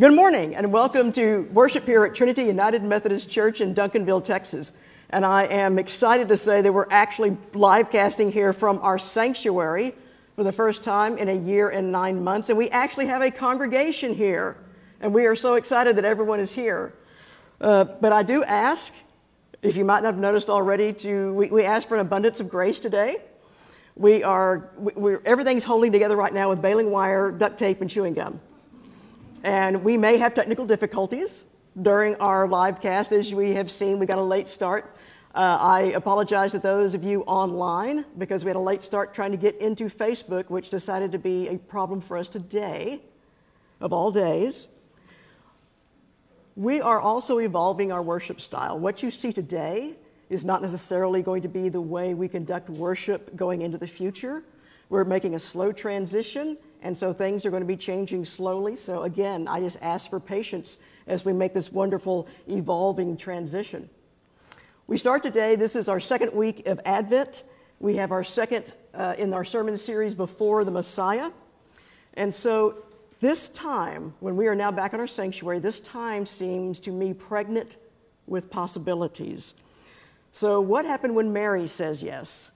Good morning, and welcome to worship here at Trinity United Methodist Church in Duncanville, Texas. And I am excited to say that we're actually live casting here from our sanctuary for the first time in a year and nine months. And we actually have a congregation here, and we are so excited that everyone is here. Uh, but I do ask, if you might not have noticed already, to we, we ask for an abundance of grace today. We are, we, everything's holding together right now with baling wire, duct tape, and chewing gum. And we may have technical difficulties during our live cast. As we have seen, we got a late start. Uh, I apologize to those of you online because we had a late start trying to get into Facebook, which decided to be a problem for us today, of all days. We are also evolving our worship style. What you see today is not necessarily going to be the way we conduct worship going into the future. We're making a slow transition and so things are going to be changing slowly. So, again, I just ask for patience as we make this wonderful evolving transition. We start today, this is our second week of Advent. We have our second uh, in our sermon series before the Messiah. And so, this time, when we are now back in our sanctuary, this time seems to me pregnant with possibilities. So, what happened when Mary says yes?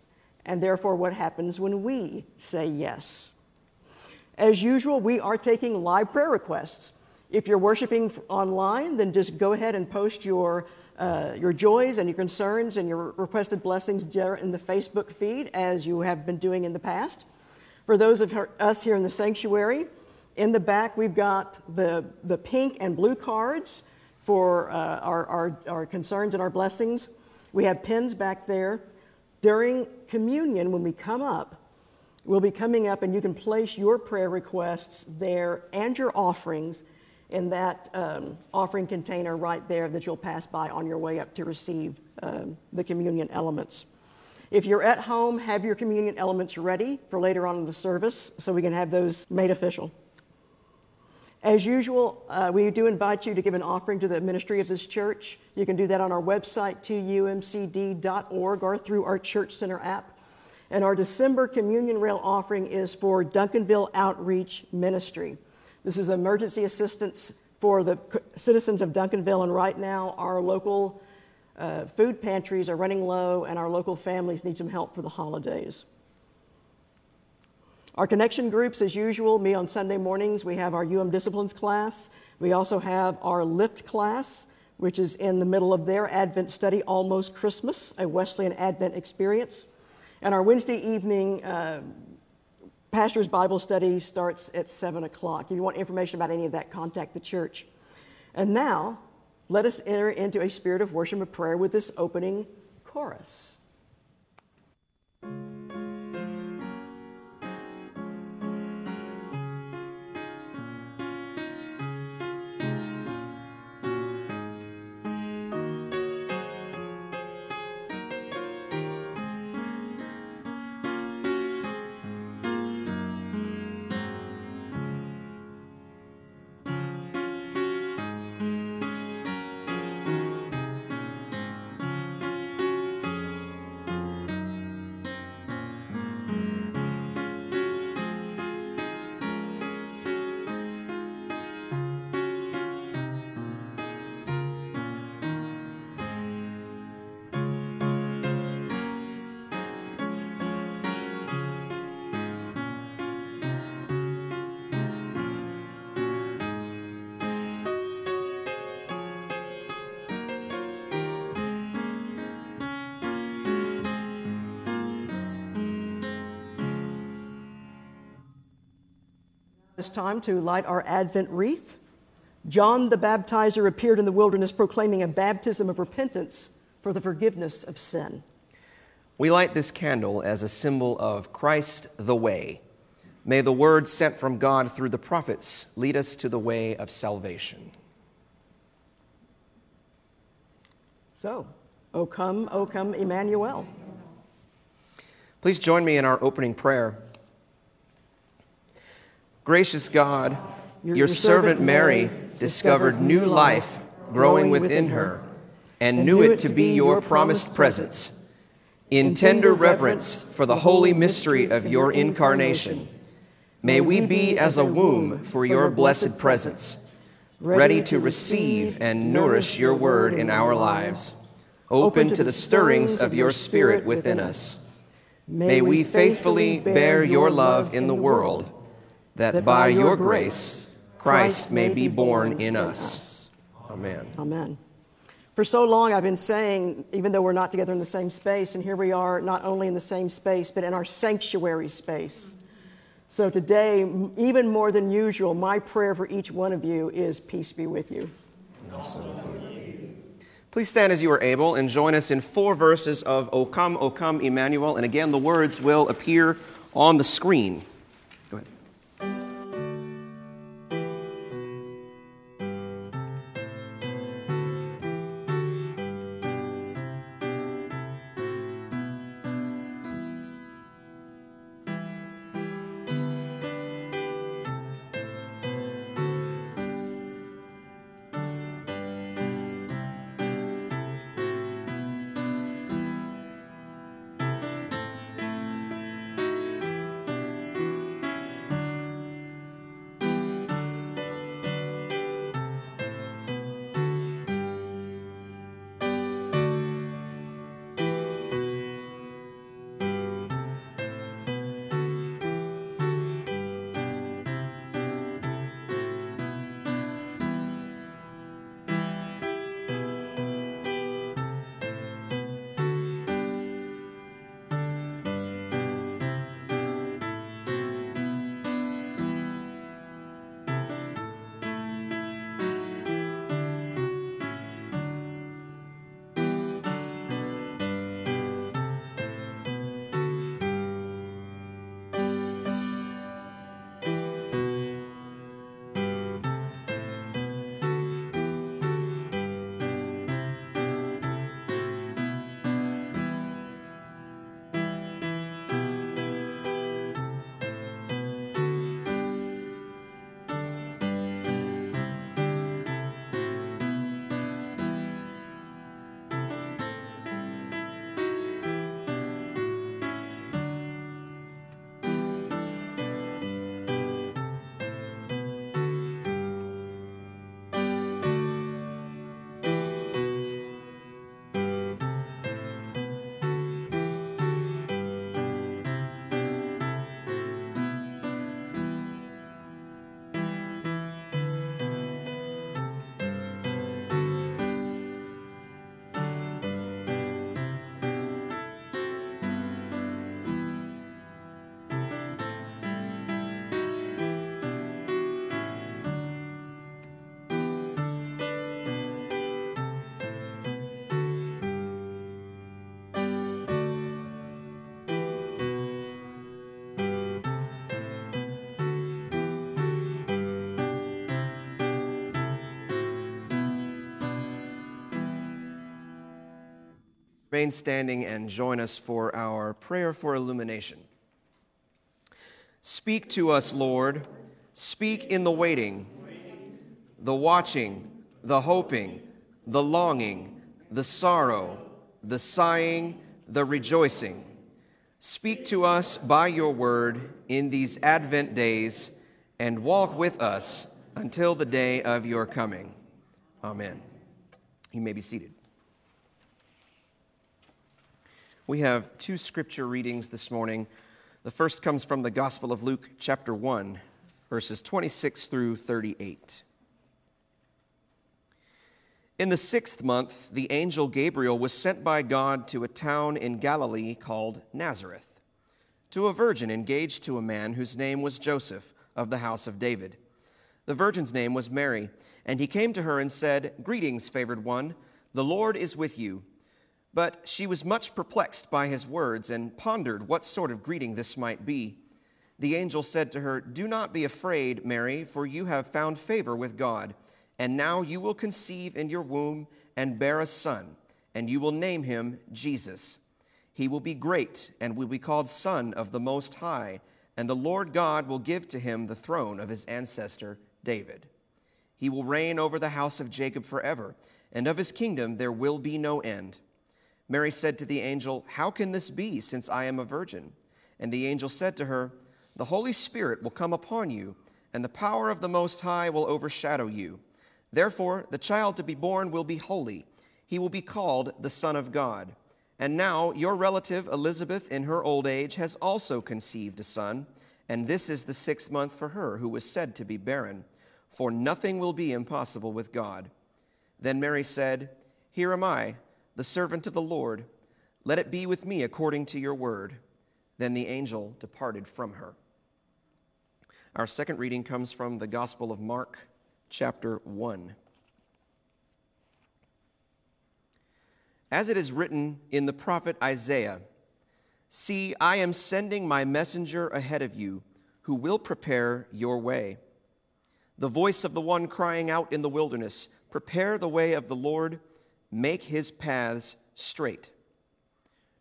And therefore, what happens when we say yes? As usual, we are taking live prayer requests. If you're worshiping online, then just go ahead and post your, uh, your joys and your concerns and your requested blessings there in the Facebook feed, as you have been doing in the past. For those of us here in the sanctuary, in the back we've got the, the pink and blue cards for uh, our, our, our concerns and our blessings. We have pins back there. During communion, when we come up, we'll be coming up, and you can place your prayer requests there and your offerings in that um, offering container right there that you'll pass by on your way up to receive um, the communion elements. If you're at home, have your communion elements ready for later on in the service so we can have those made official. As usual, uh, we do invite you to give an offering to the ministry of this church. You can do that on our website, tumcd.org, or through our Church Center app. And our December communion rail offering is for Duncanville Outreach Ministry. This is emergency assistance for the citizens of Duncanville, and right now our local uh, food pantries are running low, and our local families need some help for the holidays. Our connection groups, as usual, meet on Sunday mornings. We have our UM Disciplines class. We also have our Lift class, which is in the middle of their Advent study, Almost Christmas, a Wesleyan Advent experience. And our Wednesday evening uh, pastor's Bible study starts at 7 o'clock. If you want information about any of that, contact the church. And now, let us enter into a spirit of worship and prayer with this opening chorus. Time to light our Advent wreath. John the Baptizer appeared in the wilderness proclaiming a baptism of repentance for the forgiveness of sin. We light this candle as a symbol of Christ the way. May the word sent from God through the prophets lead us to the way of salvation. So, O come, O come, Emmanuel. Please join me in our opening prayer. Gracious God, your, your servant Mary discovered new life growing within her and knew it to be your promised presence. In tender reverence for the holy mystery of your incarnation, may we be as a womb for your blessed presence. ready to receive and nourish your word in our lives, open to the stirrings of your spirit within us. May we faithfully bear your love in the world, that by your grace Christ may be born in us. Amen. Amen. For so long, I've been saying, even though we're not together in the same space, and here we are, not only in the same space, but in our sanctuary space. So today, even more than usual, my prayer for each one of you is peace be with you. Please stand as you are able and join us in four verses of O come, O come, Emmanuel. And again, the words will appear on the screen. Remain standing and join us for our prayer for illumination. Speak to us, Lord. Speak in the waiting, the watching, the hoping, the longing, the sorrow, the sighing, the rejoicing. Speak to us by your word in these Advent days and walk with us until the day of your coming. Amen. You may be seated. We have two scripture readings this morning. The first comes from the Gospel of Luke, chapter 1, verses 26 through 38. In the sixth month, the angel Gabriel was sent by God to a town in Galilee called Nazareth, to a virgin engaged to a man whose name was Joseph of the house of David. The virgin's name was Mary, and he came to her and said, Greetings, favored one, the Lord is with you. But she was much perplexed by his words and pondered what sort of greeting this might be. The angel said to her, Do not be afraid, Mary, for you have found favor with God. And now you will conceive in your womb and bear a son, and you will name him Jesus. He will be great and will be called Son of the Most High, and the Lord God will give to him the throne of his ancestor David. He will reign over the house of Jacob forever, and of his kingdom there will be no end. Mary said to the angel, How can this be, since I am a virgin? And the angel said to her, The Holy Spirit will come upon you, and the power of the Most High will overshadow you. Therefore, the child to be born will be holy. He will be called the Son of God. And now, your relative Elizabeth, in her old age, has also conceived a son, and this is the sixth month for her, who was said to be barren. For nothing will be impossible with God. Then Mary said, Here am I, the servant of the Lord. Let it be with me according to your word. Then the angel departed from her. Our second reading comes from the Gospel of Mark, chapter 1. As it is written in the prophet Isaiah See, I am sending my messenger ahead of you, who will prepare your way. The voice of the one crying out in the wilderness, Prepare the way of the Lord, make his paths straight.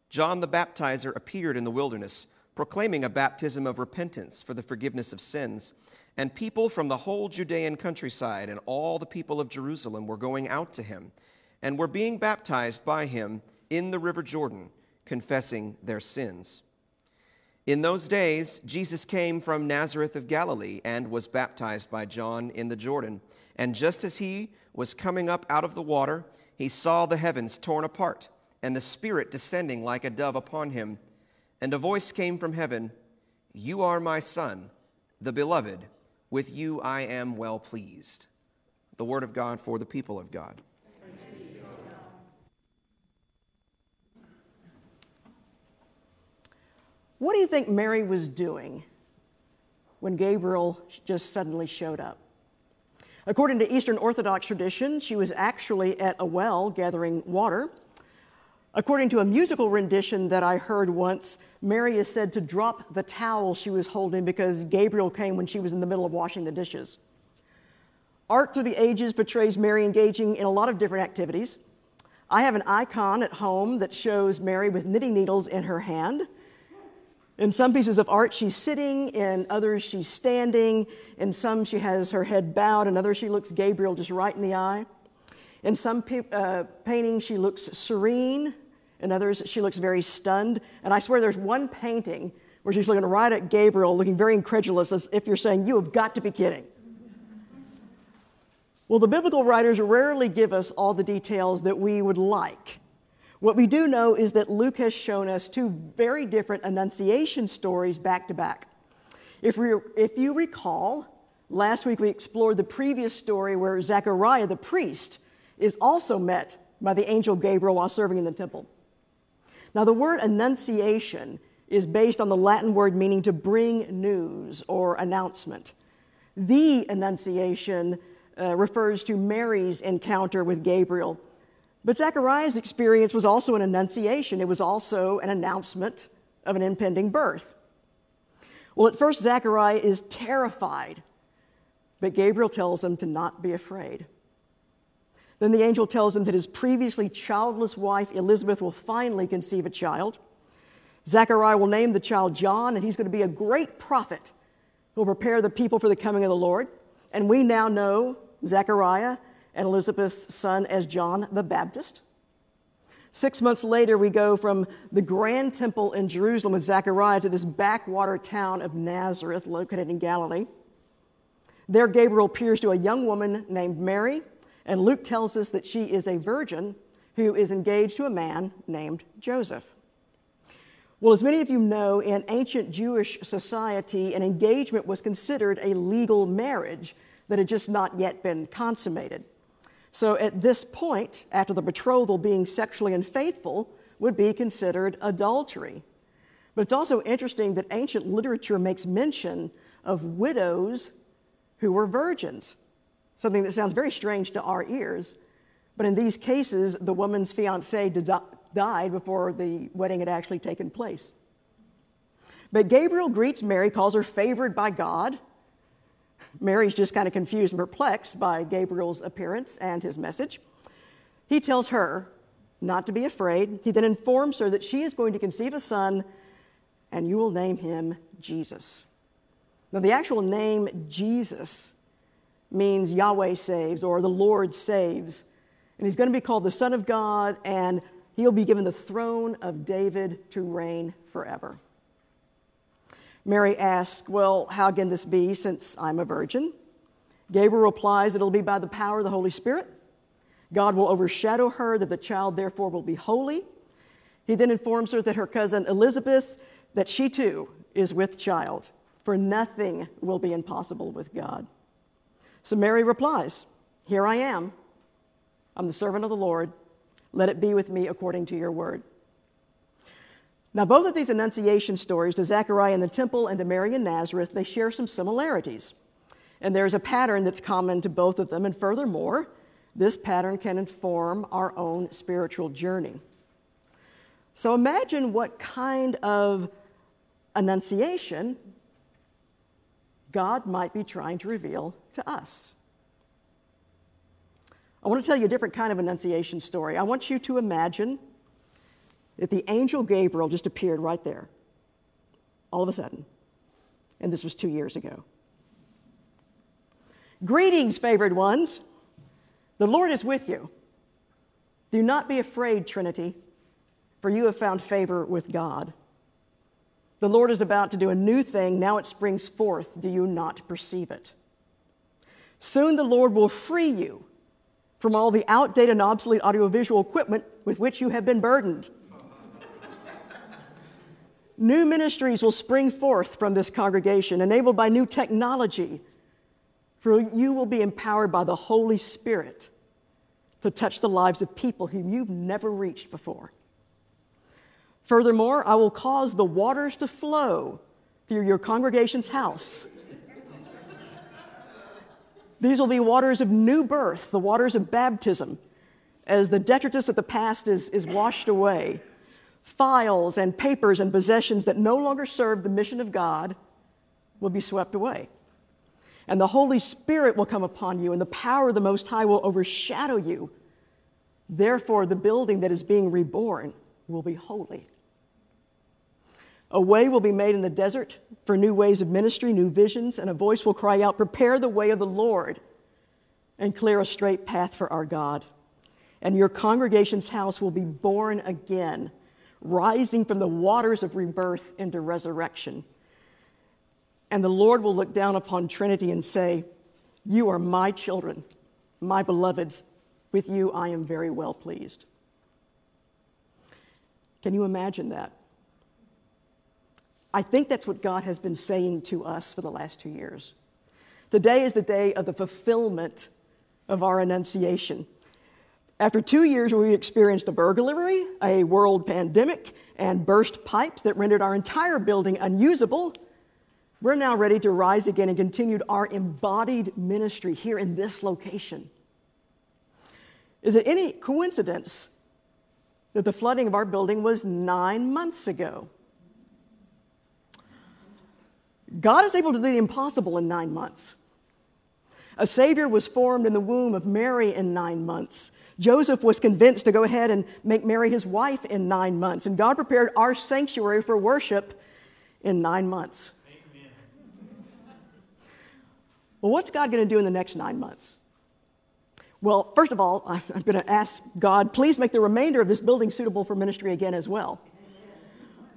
John the Baptizer appeared in the wilderness proclaiming a baptism of repentance for the forgiveness of sins. And people from the whole Judean countryside and all the people of Jerusalem were going out to him and were being baptized by him in the river Jordan, confessing their sins. In those days, Jesus came from Nazareth of Galilee and was baptized by John in the Jordan. And just as he was coming up out of the water, he saw the heavens torn apart and the Spirit descending like a dove upon him and a voice came from heaven You are my Son, the beloved. With you I am well pleased. The word of God for the people of God. What do you think Mary was doing when Gabriel just suddenly showed up? According to Eastern Orthodox tradition, she was actually at a well gathering water. According to a musical rendition that I heard once, Mary is said to drop the towel she was holding because Gabriel came when she was in the middle of washing the dishes. Art through the ages portrays Mary engaging in a lot of different activities. I have an icon at home that shows Mary with knitting needles in her hand. In some pieces of art, she's sitting, in others, she's standing. In some, she has her head bowed, in others, she looks Gabriel just right in the eye. In some uh, paintings, she looks serene. In others, she looks very stunned. And I swear there's one painting where she's looking right at Gabriel, looking very incredulous, as if you're saying, You have got to be kidding. Well, the biblical writers rarely give us all the details that we would like. What we do know is that Luke has shown us two very different Annunciation stories back to back. If, we, if you recall, last week we explored the previous story where Zechariah the priest is also met by the angel Gabriel while serving in the temple. Now, the word annunciation is based on the Latin word meaning to bring news or announcement. The annunciation uh, refers to Mary's encounter with Gabriel. But Zechariah's experience was also an annunciation, it was also an announcement of an impending birth. Well, at first, Zechariah is terrified, but Gabriel tells him to not be afraid. Then the angel tells him that his previously childless wife, Elizabeth, will finally conceive a child. Zechariah will name the child John, and he's going to be a great prophet who will prepare the people for the coming of the Lord. And we now know Zechariah and Elizabeth's son as John the Baptist. Six months later, we go from the grand temple in Jerusalem with Zechariah to this backwater town of Nazareth, located in Galilee. There, Gabriel appears to a young woman named Mary and Luke tells us that she is a virgin who is engaged to a man named Joseph. Well, as many of you know, in ancient Jewish society, an engagement was considered a legal marriage that had just not yet been consummated. So at this point, after the betrothal, being sexually unfaithful would be considered adultery. But it's also interesting that ancient literature makes mention of widows who were virgins something that sounds very strange to our ears. But in these cases, the woman's fiance died before the wedding had actually taken place. But Gabriel greets Mary, calls her favored by God. Mary's just kind of confused and perplexed by Gabriel's appearance and his message. He tells her not to be afraid. He then informs her that she is going to conceive a son, and you will name him Jesus. Now, the actual name Jesus means Yahweh saves or the Lord saves. And he's going to be called the Son of God, and he'll be given the throne of David to reign forever. Mary asks, Well, how can this be since I'm a virgin? Gabriel replies it'll be by the power of the Holy Spirit. God will overshadow her, that the child therefore will be holy. He then informs her that her cousin Elizabeth, that she too is with child, for nothing will be impossible with God. So Mary replies, Here I am. I'm the servant of the Lord. Let it be with me according to your word. Now, both of these Annunciation stories, to Zechariah in the temple and to Mary in Nazareth, they share some similarities. And there's a pattern that's common to both of them. And furthermore, this pattern can inform our own spiritual journey. So imagine what kind of annunciation God might be trying to reveal to us. I want to tell you a different kind of annunciation story. I want you to imagine that the angel Gabriel just appeared right there, all of a sudden. And this was two years ago. Greetings, favored ones. The Lord is with you. Do not be afraid, Trinity, for you have found favor with God. The Lord is about to do a new thing. Now it springs forth. Do you not perceive it? Soon the Lord will free you from all the outdated and obsolete audiovisual equipment with which you have been burdened. New ministries will spring forth from this congregation, enabled by new technology for you will be empowered by the Holy Spirit to touch the lives of people whom you've never reached before. Furthermore, I will cause the waters to flow through your congregation's house. These will be waters of new birth, the waters of baptism, as the detritus of the past is, is washed away. Files and papers and possessions that no longer serve the mission of God will be swept away and the Holy Spirit will come upon you, and the power of the Most High will overshadow you. Therefore, the building that is being reborn will be holy. A way will be made in the desert for new ways of ministry, new visions, and a voice will cry out, Prepare the way of the Lord and clear a straight path for our God. And your congregation's house will be born again, rising from the waters of rebirth into resurrection. And the Lord will look down upon Trinity and say, You are my children, my beloveds. With you I am very well pleased. Can you imagine that? I think that's what God has been saying to us for the last two years. Today is the day of the fulfillment of our annunciation. After two years, we experienced a burglary, a world pandemic, and burst pipes that rendered our entire building unusable we're now ready to rise again and continue our embodied ministry here in this location. Is it any coincidence that the flooding of our building was nine months ago? God is able to do the impossible in nine months. A Savior was formed in the womb of Mary in nine months. Joseph was convinced to go ahead and make Mary his wife in nine months. And God prepared our sanctuary for worship in nine months. Well, what's God going to do in the next nine months? Well, first of all, I'm going to ask God, please make the remainder of this building suitable for ministry again as well.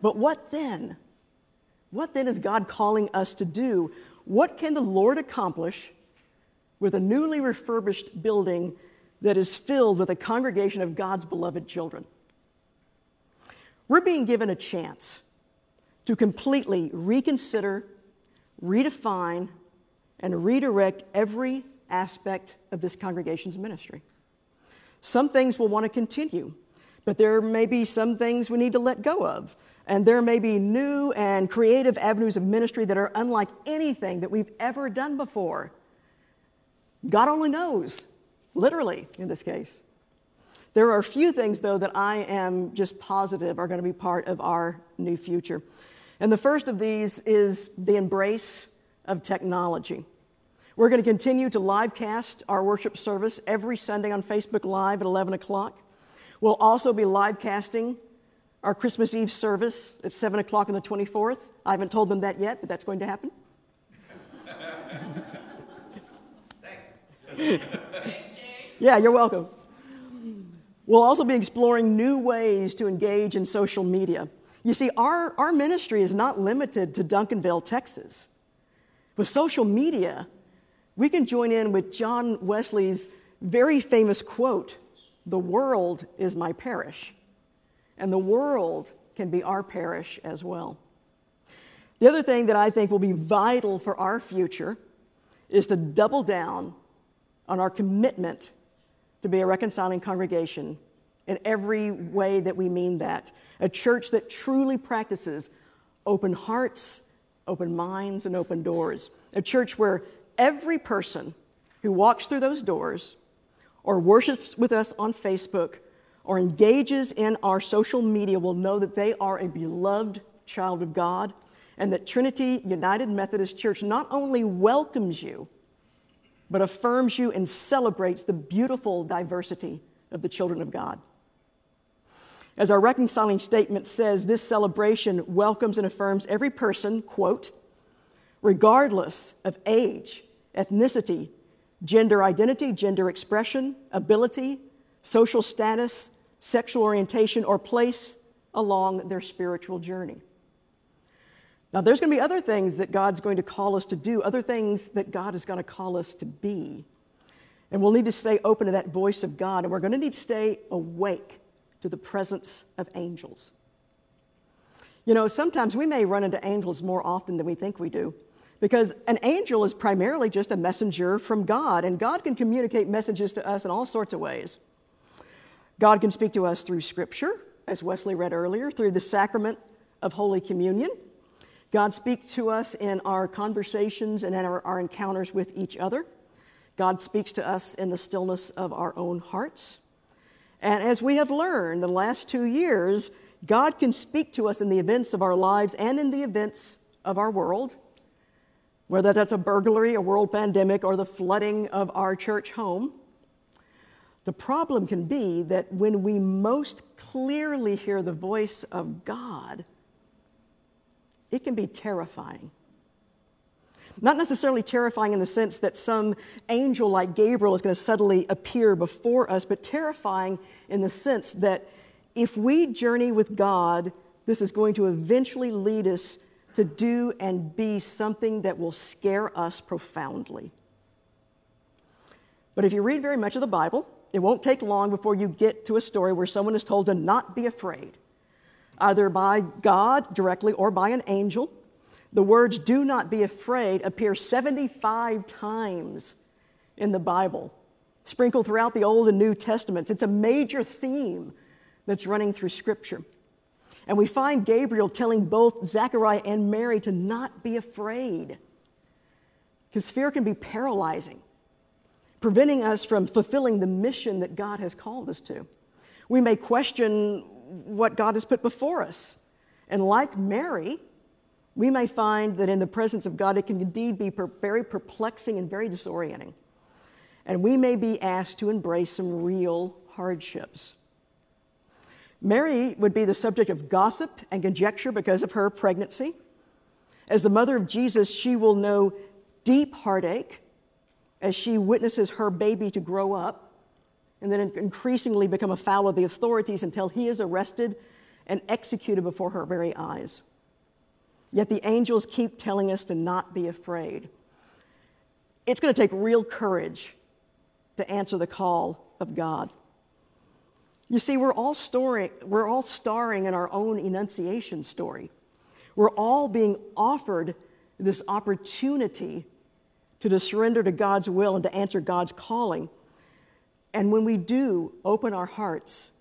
But what then? What then is God calling us to do? What can the Lord accomplish with a newly refurbished building that is filled with a congregation of God's beloved children? We're being given a chance to completely reconsider, redefine, and redirect every aspect of this congregation's ministry. Some things we'll want to continue, but there may be some things we need to let go of. And there may be new and creative avenues of ministry that are unlike anything that we've ever done before. God only knows, literally, in this case. There are a few things, though, that I am just positive are going to be part of our new future. And the first of these is the embrace of technology. We're going to continue to live cast our worship service every Sunday on Facebook Live at 11 o'clock. We'll also be live casting our Christmas Eve service at 7 o'clock on the 24th. I haven't told them that yet, but that's going to happen. Thanks. yeah, you're welcome. We'll also be exploring new ways to engage in social media. You see, our, our ministry is not limited to Duncanville, Texas. With social media, we can join in with John Wesley's very famous quote The world is my parish. And the world can be our parish as well. The other thing that I think will be vital for our future is to double down on our commitment to be a reconciling congregation in every way that we mean that. A church that truly practices open hearts, open minds, and open doors. A church where every person who walks through those doors or worships with us on Facebook or engages in our social media will know that they are a beloved child of God and that Trinity United Methodist Church not only welcomes you, but affirms you and celebrates the beautiful diversity of the children of God. As our reconciling statement says, this celebration welcomes and affirms every person, quote, regardless of age, ethnicity, gender identity, gender expression, ability, social status, sexual orientation, or place along their spiritual journey. Now, there's going to be other things that God's going to call us to do, other things that God is going to call us to be. And we'll need to stay open to that voice of God, and we're going to need to stay awake to the presence of angels. You know, sometimes we may run into angels more often than we think we do, because an angel is primarily just a messenger from God, and God can communicate messages to us in all sorts of ways. God can speak to us through Scripture, as Wesley read earlier, through the sacrament of Holy Communion. God speaks to us in our conversations and in our, our encounters with each other. God speaks to us in the stillness of our own hearts. And as we have learned the last two years, God can speak to us in the events of our lives and in the events of our world, whether that's a burglary, a world pandemic, or the flooding of our church home. The problem can be that when we most clearly hear the voice of God, it can be terrifying. Not necessarily terrifying in the sense that some angel like Gabriel is going to suddenly appear before us, but terrifying in the sense that if we journey with God, this is going to eventually lead us to do and be something that will scare us profoundly. But if you read very much of the Bible, it won't take long before you get to a story where someone is told to not be afraid either by God directly or by an angel. The words do not be afraid appear 75 times in the Bible, sprinkled throughout the Old and New Testaments. It's a major theme that's running through Scripture. And we find Gabriel telling both Zechariah and Mary to not be afraid. Because fear can be paralyzing, preventing us from fulfilling the mission that God has called us to. We may question what God has put before us. And like Mary, we may find that in the presence of God, it can indeed be very perplexing and very disorienting. And we may be asked to embrace some real hardships. Mary would be the subject of gossip and conjecture because of her pregnancy. As the mother of Jesus, she will know deep heartache as she witnesses her baby to grow up and then increasingly become a foul of the authorities until he is arrested and executed before her very eyes. Yet the angels keep telling us to not be afraid. It's going to take real courage to answer the call of God. You see, we're all, story, we're all starring in our own annunciation story. We're all being offered this opportunity to surrender to God's will and to answer God's calling. And when we do open our hearts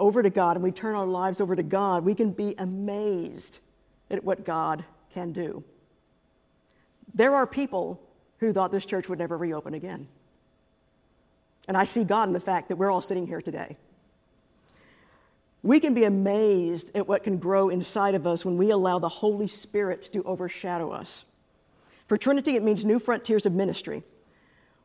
over to God and we turn our lives over to God, we can be amazed at what God can do. There are people who thought this church would never reopen again. And I see God in the fact that we're all sitting here today. We can be amazed at what can grow inside of us when we allow the Holy Spirit to overshadow us. For Trinity, it means new frontiers of ministry.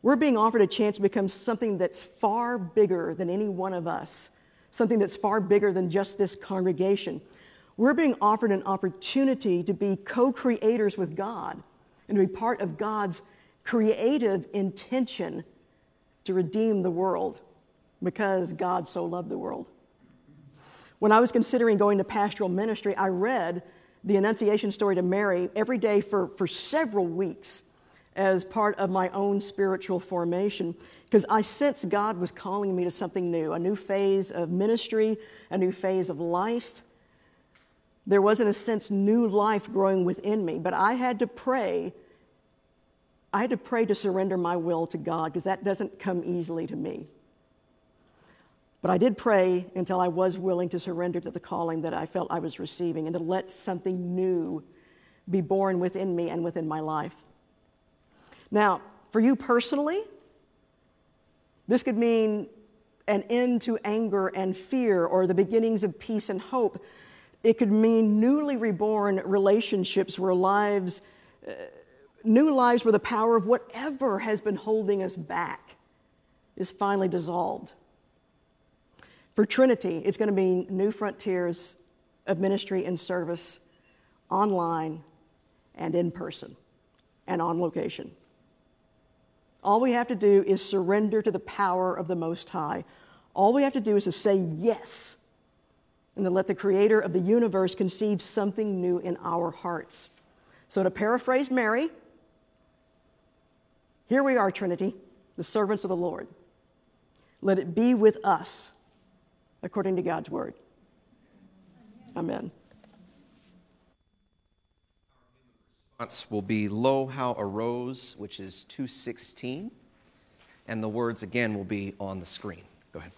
We're being offered a chance to become something that's far bigger than any one of us, something that's far bigger than just this congregation. We're being offered an opportunity to be co creators with God and to be part of God's creative intention to redeem the world because God so loved the world. When I was considering going to pastoral ministry, I read the Annunciation story to Mary every day for, for several weeks as part of my own spiritual formation because I sensed God was calling me to something new, a new phase of ministry, a new phase of life. There was, in a sense, new life growing within me, but I had to pray. I had to pray to surrender my will to God because that doesn't come easily to me. But I did pray until I was willing to surrender to the calling that I felt I was receiving and to let something new be born within me and within my life. Now, for you personally, this could mean an end to anger and fear or the beginnings of peace and hope. It could mean newly reborn relationships where lives, uh, new lives where the power of whatever has been holding us back is finally dissolved. For Trinity, it's going to be new frontiers of ministry and service online and in person and on location. All we have to do is surrender to the power of the Most High. All we have to do is to say yes and to let the Creator of the universe conceive something new in our hearts. So, to paraphrase Mary, here we are, Trinity, the servants of the Lord. Let it be with us according to God's word. Amen. Response will be Lo, How a Rose, which is 216. And the words again will be on the screen. Go ahead.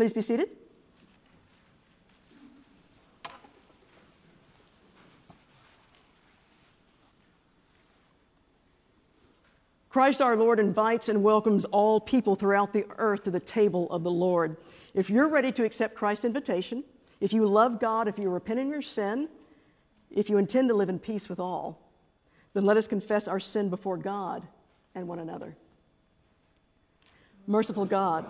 Please be seated. Christ our Lord invites and welcomes all people throughout the earth to the table of the Lord. If you're ready to accept Christ's invitation, if you love God, if you repent in your sin, if you intend to live in peace with all, then let us confess our sin before God and one another. Merciful God,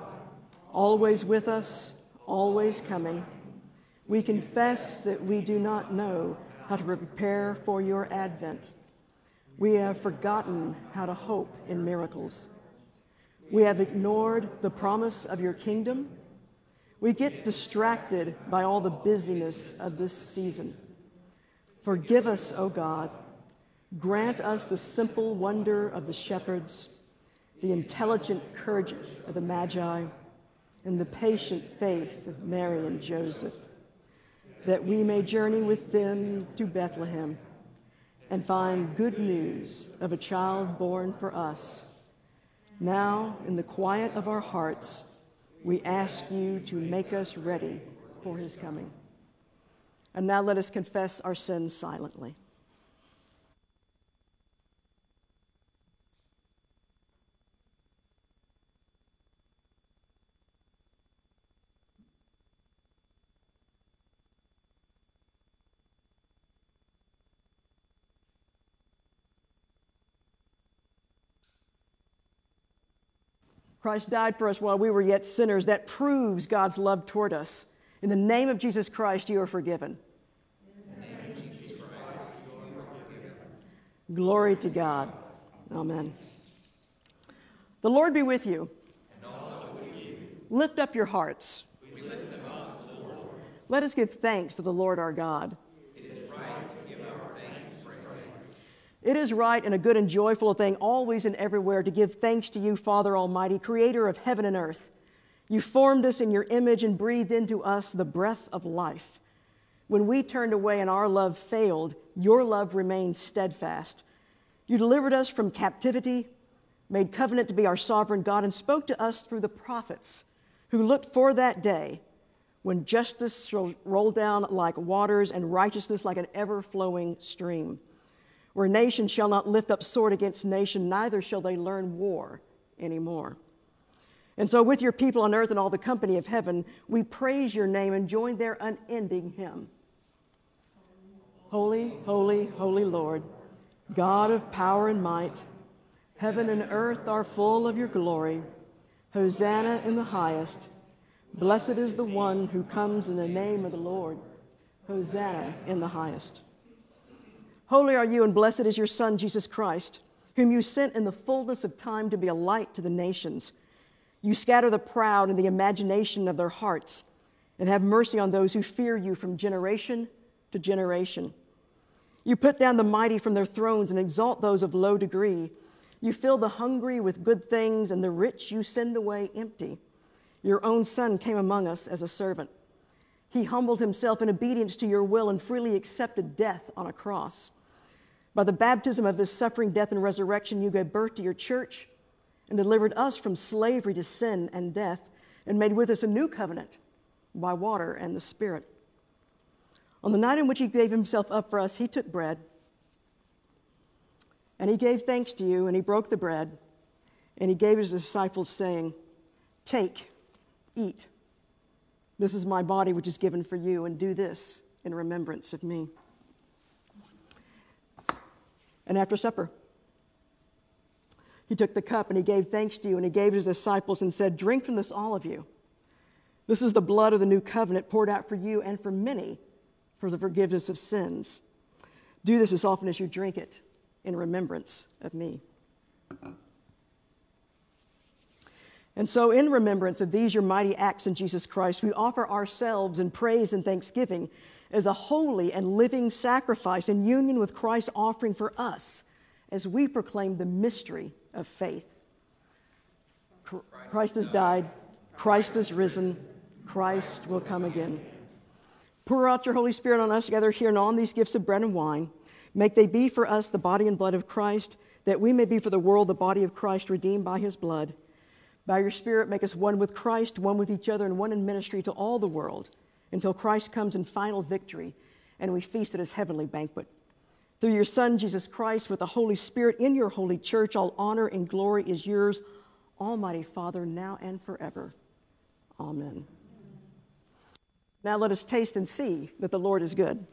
always with us, always coming. We confess that we do not know how to prepare for your advent. We have forgotten how to hope in miracles. We have ignored the promise of your kingdom. We get distracted by all the busyness of this season. Forgive us, O God. Grant us the simple wonder of the shepherds, the intelligent courage of the Magi and the patient faith of Mary and Joseph, that we may journey with them to Bethlehem and find good news of a child born for us. Now, in the quiet of our hearts, we ask you to make us ready for his coming. And now let us confess our sins silently. Christ died for us while we were yet sinners. That proves God's love toward us. In the name of Jesus Christ, you are forgiven. Glory to God. Amen. The Lord be with you. With you. Lift up your hearts. Up Let us give thanks to the Lord our God. It is right and a good and joyful thing, always and everywhere, to give thanks to you, Father Almighty, creator of heaven and earth. You formed us in your image and breathed into us the breath of life. When we turned away and our love failed, your love remained steadfast. You delivered us from captivity, made covenant to be our sovereign God, and spoke to us through the prophets who looked for that day when justice shall roll down like waters and righteousness like an ever flowing stream where nation shall not lift up sword against nation, neither shall they learn war anymore. And so, with your people on earth and all the company of heaven, we praise your name and join their unending hymn. Holy, holy, holy Lord, God of power and might, heaven and earth are full of your glory. Hosanna in the highest. Blessed is the one who comes in the name of the Lord. Hosanna in the highest. Holy are you, and blessed is your Son, Jesus Christ, whom you sent in the fullness of time to be a light to the nations. You scatter the proud in the imagination of their hearts, and have mercy on those who fear you from generation to generation. You put down the mighty from their thrones and exalt those of low degree. You fill the hungry with good things, and the rich you send away empty. Your own Son came among us as a servant. He humbled himself in obedience to your will and freely accepted death on a cross. By the baptism of his suffering, death, and resurrection, you gave birth to your church and delivered us from slavery to sin and death, and made with us a new covenant by water and the Spirit. On the night in which he gave himself up for us, he took bread, and he gave thanks to you, and he broke the bread, and he gave his disciples, saying, Take, eat. This is my body, which is given for you, and do this in remembrance of me and after supper. He took the cup and he gave thanks to you and he gave to his disciples and said, Drink from this, all of you. This is the blood of the new covenant poured out for you and for many for the forgiveness of sins. Do this as often as you drink it in remembrance of me. And so, in remembrance of these your mighty acts in Jesus Christ, we offer ourselves in praise and thanksgiving as a holy and living sacrifice in union with Christ's offering for us as we proclaim the mystery of faith. Christ has died, Christ has risen, Christ will come again. Pour out your Holy Spirit on us together here and on these gifts of bread and wine. Make they be for us the body and blood of Christ, that we may be for the world the body of Christ redeemed by his blood. By your Spirit, make us one with Christ, one with each other, and one in ministry to all the world until Christ comes in final victory and we feast at his heavenly banquet. Through your Son, Jesus Christ, with the Holy Spirit in your holy church, all honor and glory is yours, Almighty Father, now and forever. Amen. Now let us taste and see that the Lord is good.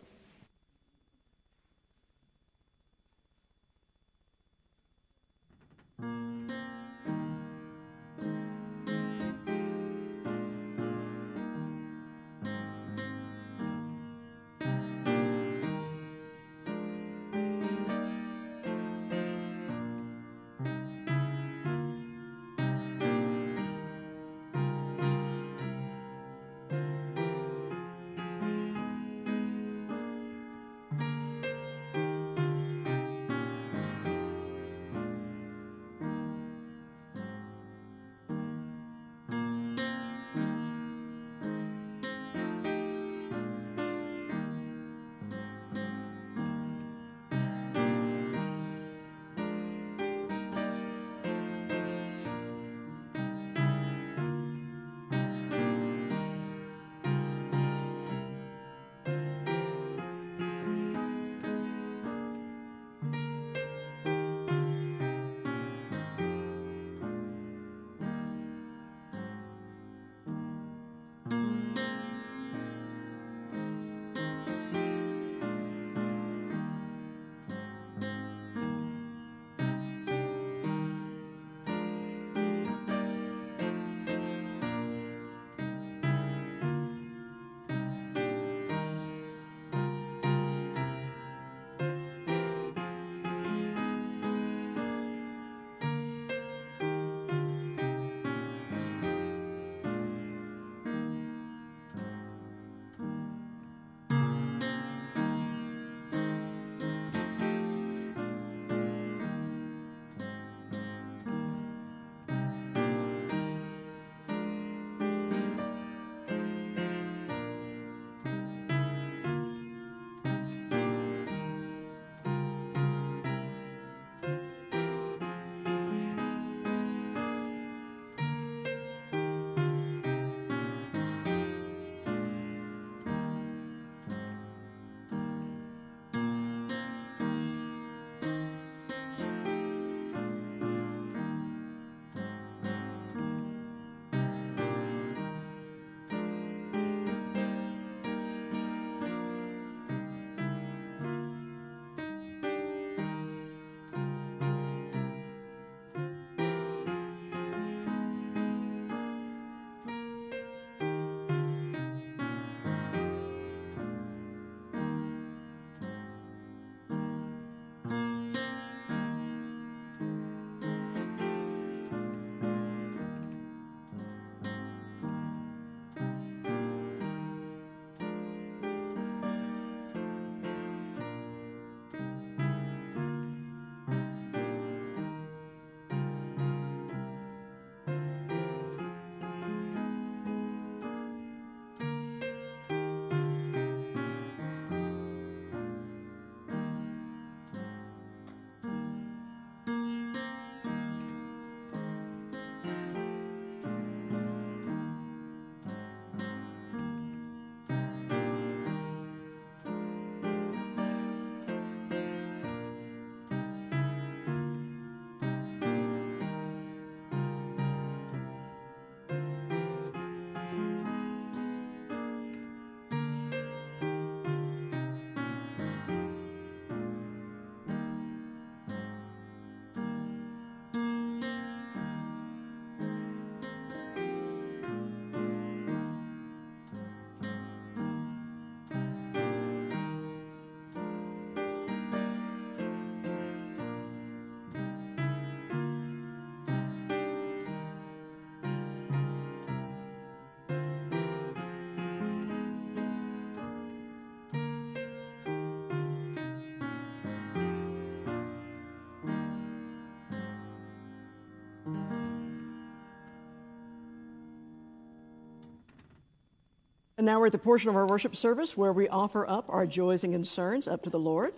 And now we're at the portion of our worship service where we offer up our joys and concerns up to the Lord.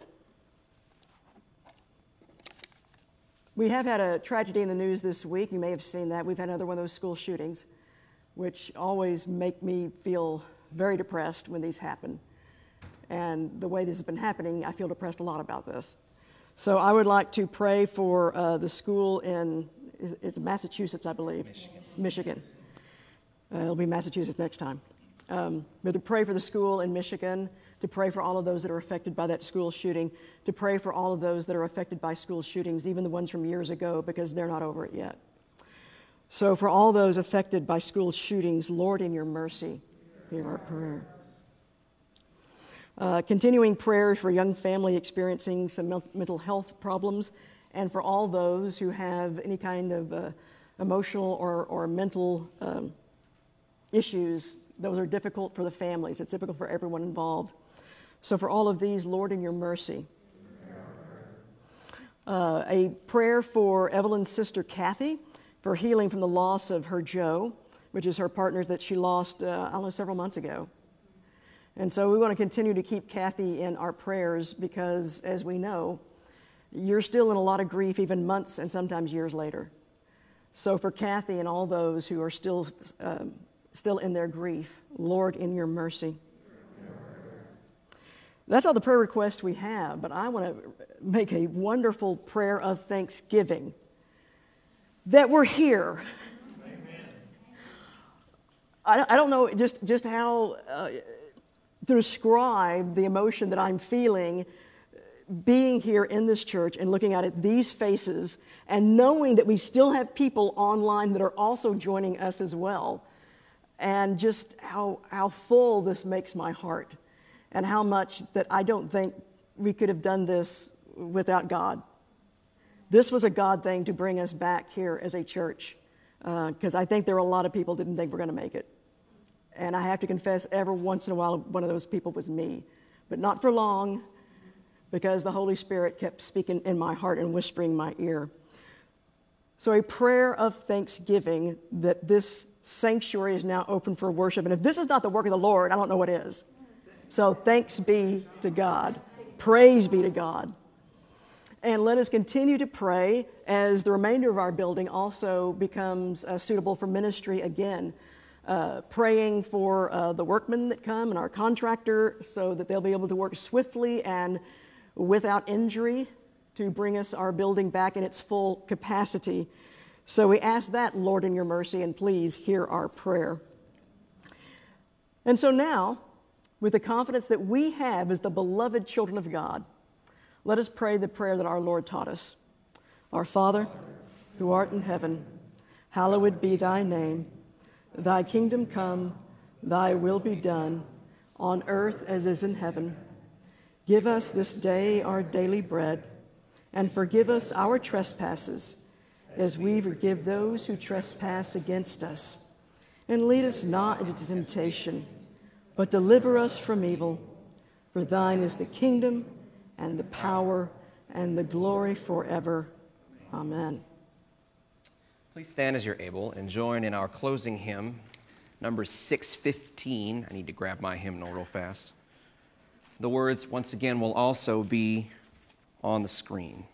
We have had a tragedy in the news this week. You may have seen that. We've had another one of those school shootings, which always make me feel very depressed when these happen. And the way this has been happening, I feel depressed a lot about this. So I would like to pray for uh, the school in it's Massachusetts, I believe. Michigan. Michigan. Uh, it'll be Massachusetts next time. Um, but to pray for the school in Michigan, to pray for all of those that are affected by that school shooting, to pray for all of those that are affected by school shootings, even the ones from years ago, because they're not over it yet. So, for all those affected by school shootings, Lord, in your mercy, hear our prayer. Uh, continuing prayers for young family experiencing some mental health problems, and for all those who have any kind of uh, emotional or, or mental um, issues those are difficult for the families. It's difficult for everyone involved. So, for all of these, Lord, in your mercy. Uh, a prayer for Evelyn's sister Kathy for healing from the loss of her Joe, which is her partner that she lost, uh, I don't know, several months ago. And so we want to continue to keep Kathy in our prayers because, as we know, you're still in a lot of grief even months and sometimes years later. So, for Kathy and all those who are still um, still in their grief. Lord, in your mercy. That's all the prayer requests we have, but I want to make a wonderful prayer of thanksgiving that we're here. I, I don't know just, just how uh, to describe the emotion that I'm feeling being here in this church and looking out at these faces, and knowing that we still have people online that are also joining us as well and just how, how full this makes my heart, and how much that I don't think we could have done this without God. This was a God thing to bring us back here as a church, because uh, I think there were a lot of people didn't think we're going to make it. And I have to confess, every once in a while, one of those people was me, but not for long, because the Holy Spirit kept speaking in my heart and whispering my ear. So, a prayer of thanksgiving that this sanctuary is now open for worship. And if this is not the work of the Lord, I don't know what is. So, thanks be to God. Praise be to God. And let us continue to pray as the remainder of our building also becomes uh, suitable for ministry again. Uh, praying for uh, the workmen that come and our contractor so that they'll be able to work swiftly and without injury to bring us our building back in its full capacity. So we ask that, Lord, in your mercy, and please hear our prayer. And so now, with the confidence that we have as the beloved children of God, let us pray the prayer that our Lord taught us Our Father, who art in heaven, hallowed be thy name. Thy kingdom come, thy will be done, on earth as is in heaven. Give us this day our daily bread and forgive us our trespasses, as we forgive those who trespass against us. And lead us not into temptation, but deliver us from evil. For thine is the kingdom, and the power, and the glory forever. Amen. Please stand as you're able and join in our closing hymn, number 615. I need to grab my hymnal real fast. The words, once again, will also be on the screen.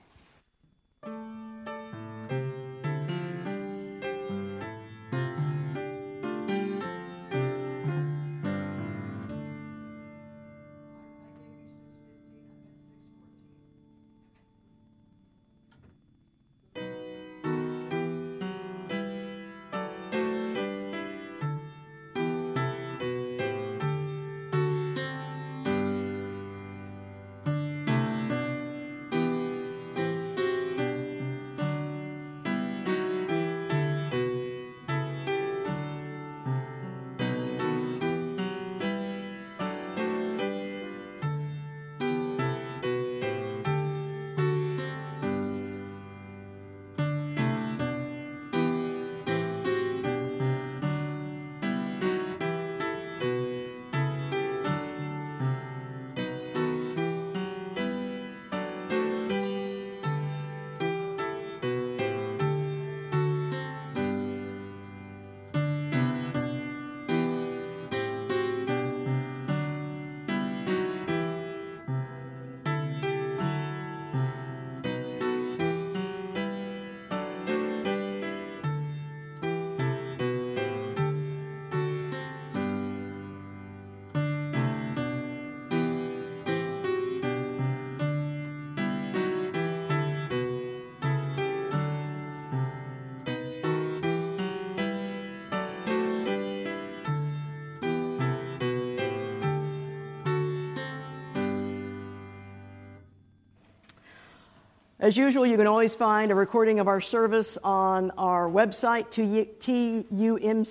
As usual, you can always find a recording of our service on our website,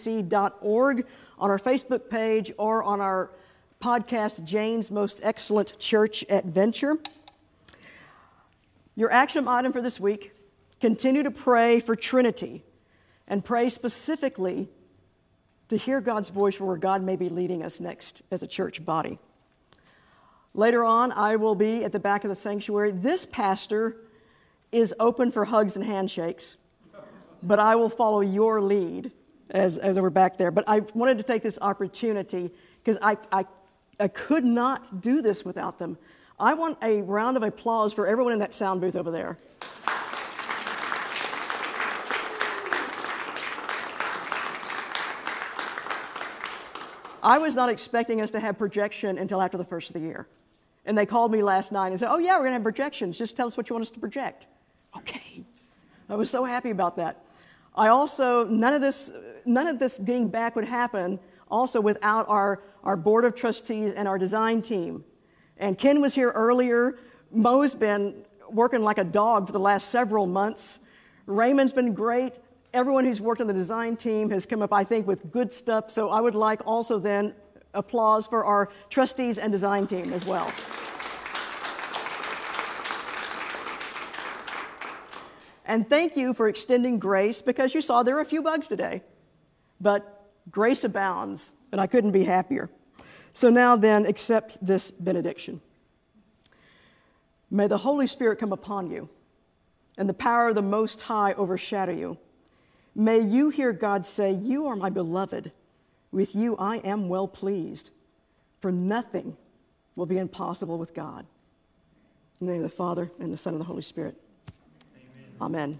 tumc.org, on our Facebook page, or on our podcast, Jane's Most Excellent Church Adventure. Your action item for this week continue to pray for Trinity and pray specifically to hear God's voice for where God may be leading us next as a church body. Later on, I will be at the back of the sanctuary. This pastor is open for hugs and handshakes, but I will follow your lead as, as we're back there. But I wanted to take this opportunity because I, I, I could not do this without them. I want a round of applause for everyone in that sound booth over there. I was not expecting us to have projection until after the first of the year. And they called me last night and said, Oh, yeah, we're going to have projections. Just tell us what you want us to project. Okay. I was so happy about that. I also, none of this, none of this getting back would happen also without our, our board of trustees and our design team. And Ken was here earlier. Mo's been working like a dog for the last several months. Raymond's been great everyone who's worked on the design team has come up, I think, with good stuff. So I would like also then applause for our trustees and design team as well. And thank you for extending grace because you saw there were a few bugs today. But grace abounds, and I couldn't be happier. So now then, accept this benediction. May the Holy Spirit come upon you, and the power of the Most High overshadow you. May you hear God say, You are my beloved. With you I am well pleased. For nothing will be impossible with God. In the name of the Father, and the Son, and the Holy Spirit. Amen.